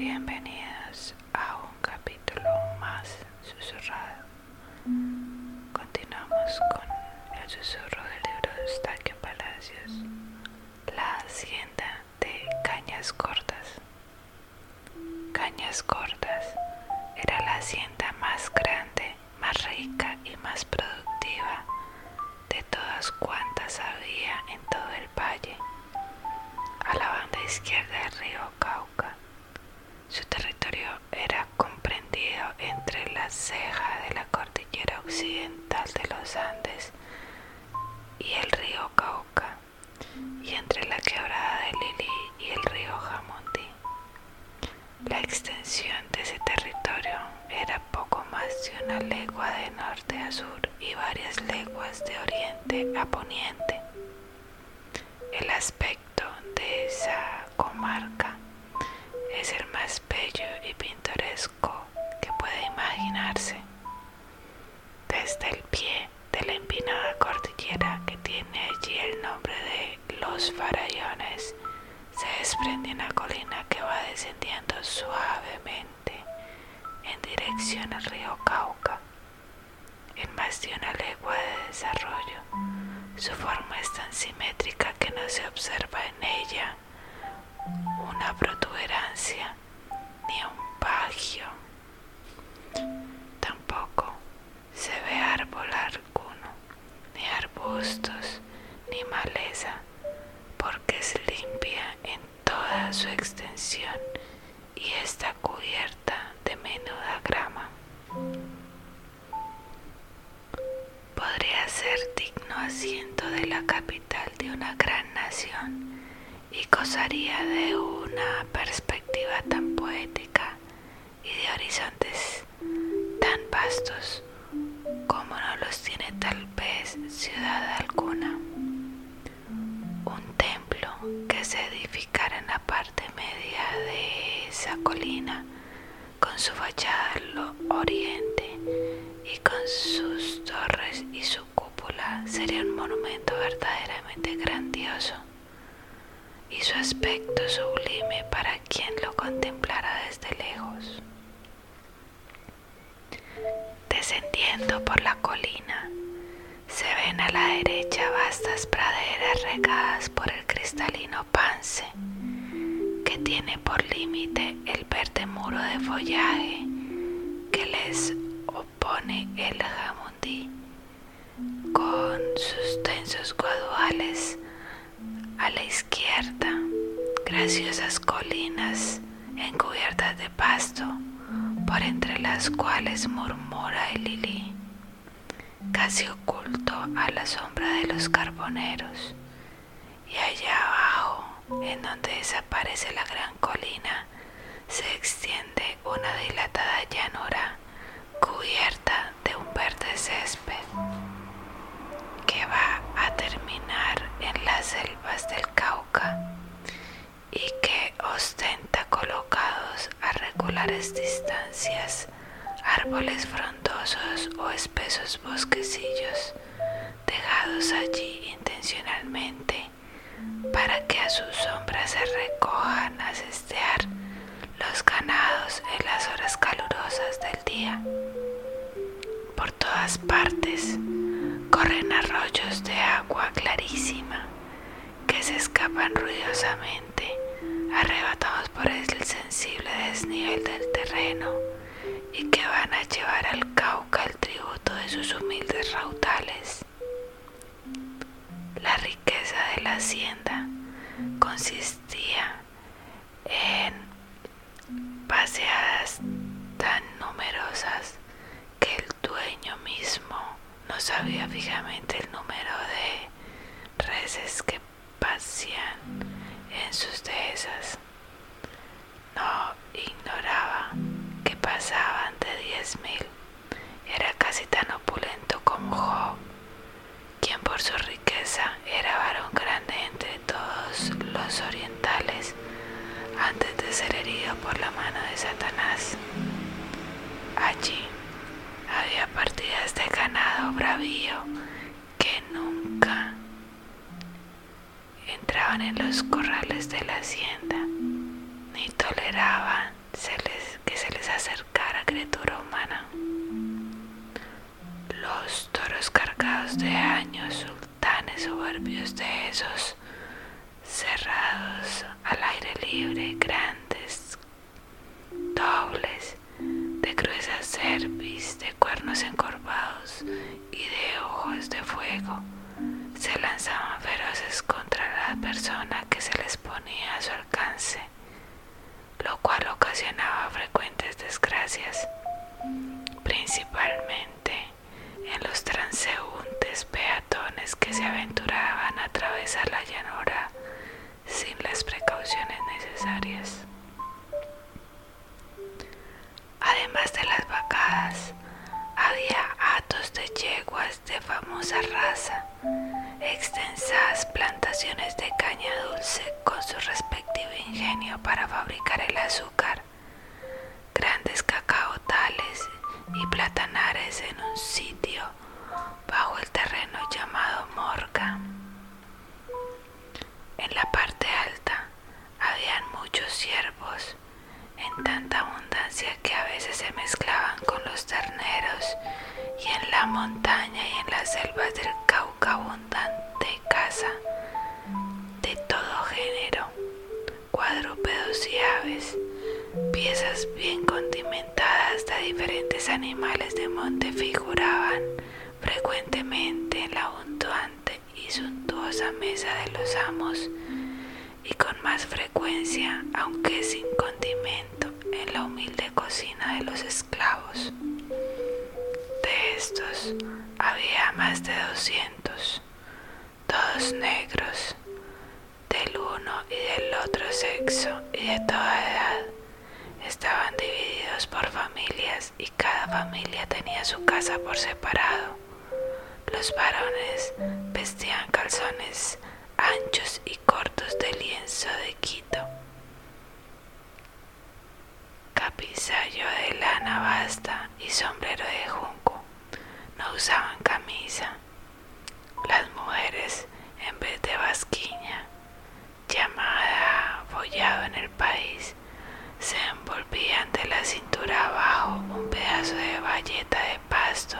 bienvenidos a un capítulo más susurrado. Continuamos con el susurro del libro de Eustaquio Palacios, La Hacienda de Cañas Cortas. Cañas Cortas era la hacienda más grande, más rica y más productiva de todas cuantas había en todo el valle, a la banda izquierda del río Cauca. Su territorio era comprendido entre la ceja de la cordillera occidental de los Andes y el río Cauca, y entre la quebrada de Lili y el río Jamundí. La extensión de ese territorio era poco más de una legua de norte a sur y varias leguas de oriente a poniente. El aspecto de esa comarca ciudad alguna. Un templo que se edificara en la parte media de esa colina con su fachada al oriente y con sus torres y su cúpula sería un monumento verdaderamente grandioso y su aspecto sublime para quien lo contemplara desde lejos. Descendiendo por la colina, se ven a la praderas regadas por el cristalino Pance, que tiene por límite el verde muro de follaje que les opone el jamundí, con sus densos guaduales a la izquierda, graciosas colinas encubiertas de pasto, por entre las cuales murmura el lili, casi oculto a la sombra de los carboneros. Y allá abajo, en donde desaparece la gran colina, se extiende una dilatada llanura cubierta de un verde césped que va a terminar en las selvas del Cauca y que ostenta colocados a regulares distancias árboles frondosos o espesos bosquecillos dejados allí intencionalmente para que a su sombra se recojan a cestear los ganados en las horas calurosas del día. Por todas partes corren arroyos de agua clarísima que se escapan ruidosamente, arrebatados por el sensible desnivel del terreno y que van a llevar al Cauca el tributo de sus humildes raudales. La riqueza de la hacienda consistía en paseadas tan numerosas que el dueño mismo no sabía fijamente bravío que nunca entraban en los corrales de la hacienda, ni toleraban se acercara criatura humana. Los toros cargados de años, sultanes soberbios de esos, cerrados al aire libre, grandes, dobles, de gruesas cerviz, de cuernos encorvados y de ojos de fuego, se lanzaban feroces contra la persona que se les ponía a su alcance, lo cual ocasionaba frecuentes desgracias, principalmente en los transeúntes peatones que se aventuraban a atravesar la llanura sin las precauciones necesarias. Raza, extensas plantaciones de caña dulce con su respectivo ingenio para fabricar el azúcar, piezas bien condimentadas de diferentes animales de monte figuraban frecuentemente en la untuante y suntuosa mesa de los amos y con más frecuencia, aunque sin condimento, en la humilde cocina de los esclavos. De estos había más de doscientos, todos negros, del uno y del otro sexo y de toda edad. Estaban divididos por familias y cada familia tenía su casa por separado. Los varones vestían calzones anchos y cortos de lienzo de Quito, capizayo de lana basta y sombrero de junco. No usaban camisa. Las mujeres, en vez de basquiña, llamada follado en el país, se envolvían de la cintura abajo un pedazo de valleta de pasto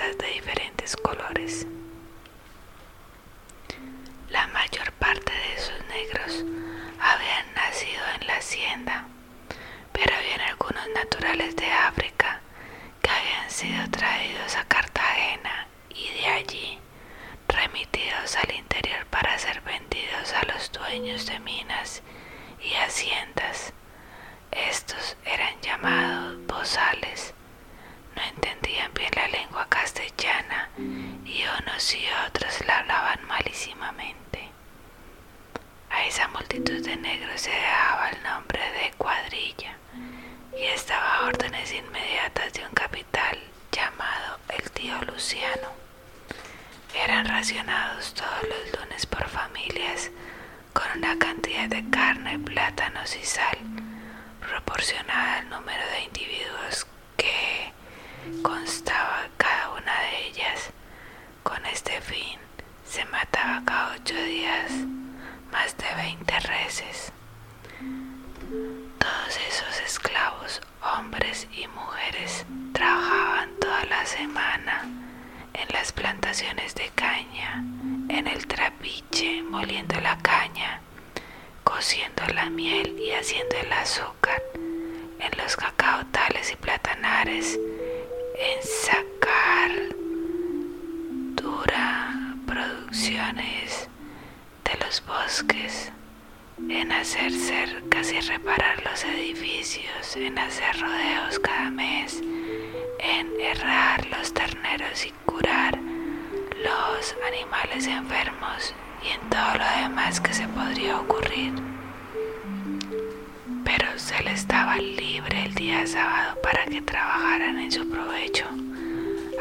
de diferentes colores. La mayor parte de esos negros habían nacido en la hacienda, pero habían algunos naturales de África que habían sido traídos a Cartagena y de allí remitidos al interior para ser vendidos a los dueños de minas y haciendas. Estos eran llamados bozales. No entendían bien la lengua castellana y unos y otros la hablaban malísimamente. A esa multitud de negros se dejaba el nombre de cuadrilla y estaba a órdenes inmediatas de un capital llamado el tío Luciano. Eran racionados todos los lunes por familias con una cantidad de carne, plátanos y sal proporcionada al número de individuos que constaba cada una de ellas. Con este fin se mataba cada ocho días más de veinte reses. Todos esos esclavos, hombres y mujeres, trabajaban toda la semana en las plantaciones de caña, en el trapiche, moliendo la caña, cociendo la miel y haciendo el azúcar, en los cacaotales y platanares, en sacar de los bosques en hacer cercas y reparar los edificios, en hacer rodeos cada mes, en errar los terneros y curar los animales enfermos y en todo lo demás que se podría ocurrir. Pero se les daba libre el día sábado para que trabajaran en su provecho.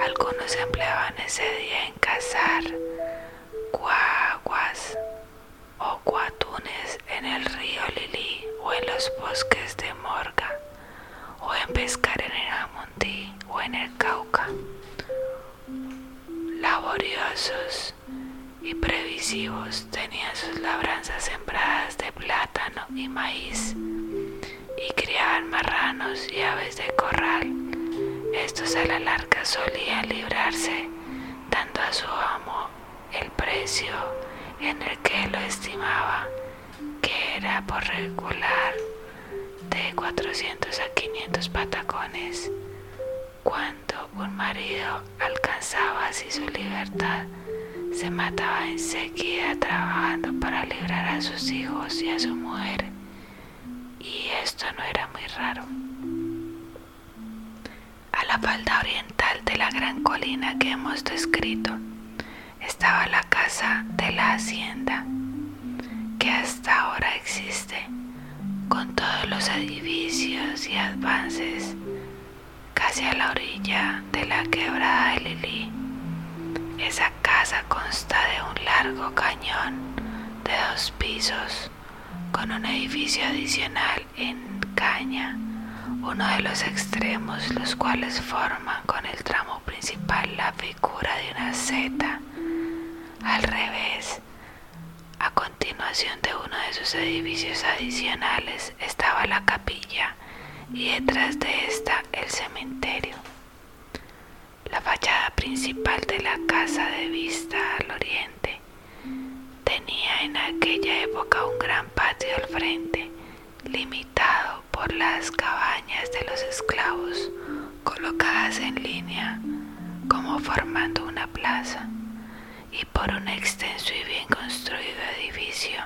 Algunos empleaban ese día en cazar guaguas o cuatunes en el río Lili o en los bosques de Morga o en pescar en el Amundí o en el Cauca. Laboriosos y previsivos tenían sus labranzas sembradas de plátano y maíz y criaban marranos y aves de corral. Estos a la larga solían librarse dando a su amo precio en el que lo estimaba, que era por regular de 400 a 500 patacones. Cuando un marido alcanzaba así su libertad, se mataba enseguida trabajando para librar a sus hijos y a su mujer. Y esto no era muy raro. A la falda oriental de la gran colina que hemos descrito estaba la casa de la hacienda, que hasta ahora existe, con todos los edificios y avances, casi a la orilla de la quebrada de Lili. Esa casa consta de un largo cañón de dos pisos, con un edificio adicional en caña, uno de los extremos, los cuales forman con el tramo principal la figura de una seta al revés, a continuación de uno de sus edificios adicionales estaba la capilla y detrás de esta el cementerio. La fachada principal de la casa de vista al oriente tenía en aquella época un gran patio al frente, limitado por las cabañas de los esclavos colocadas en línea como formando una plaza y por un extenso y bien construido edificio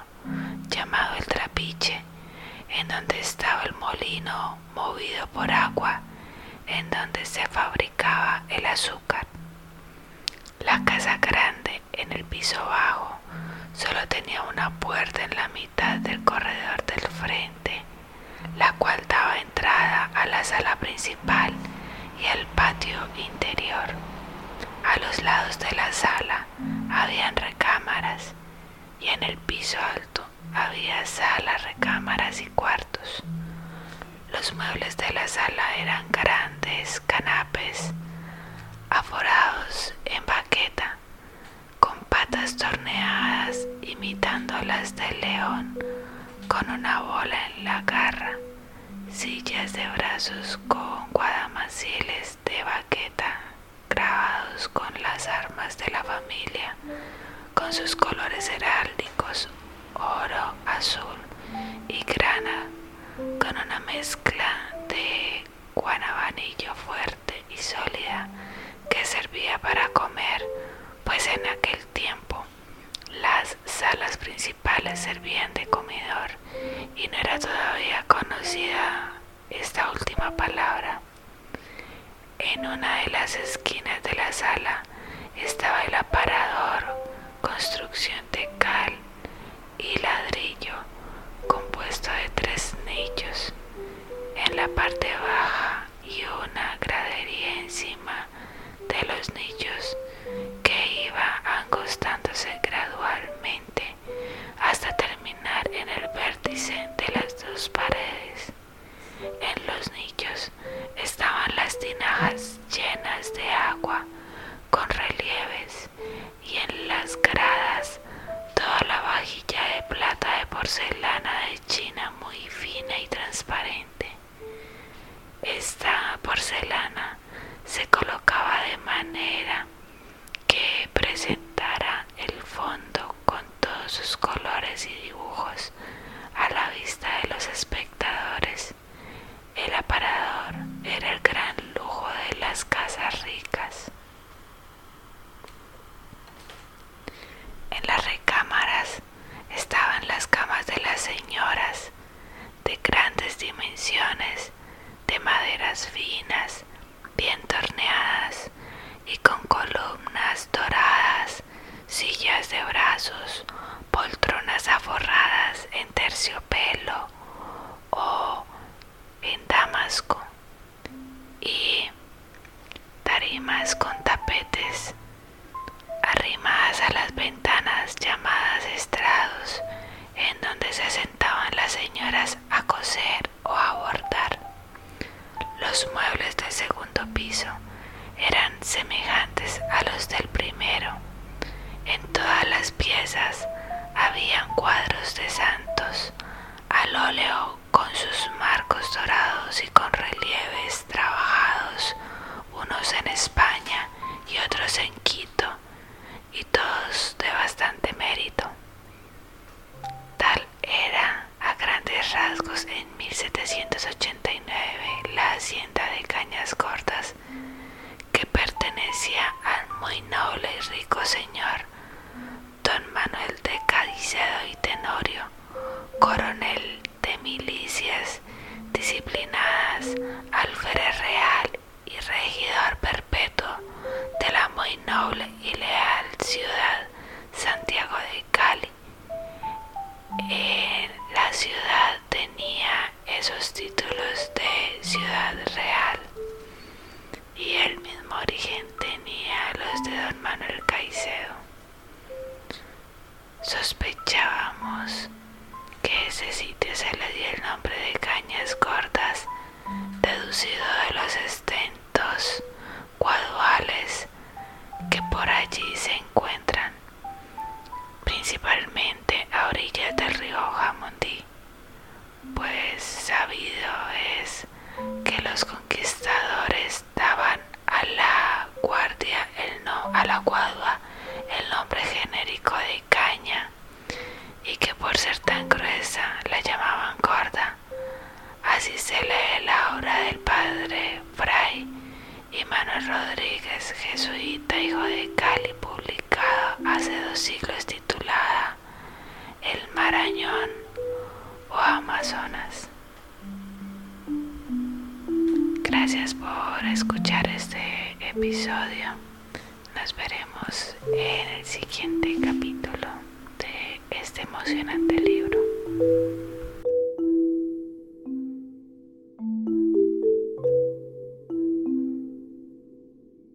llamado el Trapiche, en donde estaba el molino movido por agua, en donde se fabricaba el azúcar. La casa grande en el piso bajo solo tenía una puerta en la mitad del corredor del frente, la cual daba entrada a la sala principal y al patio interior. A los lados de la sala habían recámaras y en el piso alto había salas, recámaras y cuartos. Los muebles de la sala eran grandes canapes aforados en baqueta con patas torneadas imitando las del león con una bola en la garra, sillas de brazos con guadamaciles de baqueta con las armas de la familia, con sus colores heráldicos, oro, azul y grana, con una mezcla de guanabanillo fuerte y sólida que servía para comer, pues en aquel tiempo las salas principales servían de comedor y no era todavía conocida esta última palabra. En una de las esquinas de la sala estaba el aparador, construcción de cal y ladrillo, compuesto de tres nichos. En la parte baja y una gradería encima de los nichos que iba angostándose gradualmente hasta terminar en el vértice de las dos paredes. En los nichos estaban las tinajas llenas de agua con relieves y en las gradas toda la vajilla de plata de porcelana de China muy fina y transparente. Esta porcelana se colocaba de manera Jesuita, hijo de Cali, publicada hace dos siglos titulada El Marañón o Amazonas. Gracias por escuchar este episodio. Nos veremos en el siguiente capítulo de este emocionante libro.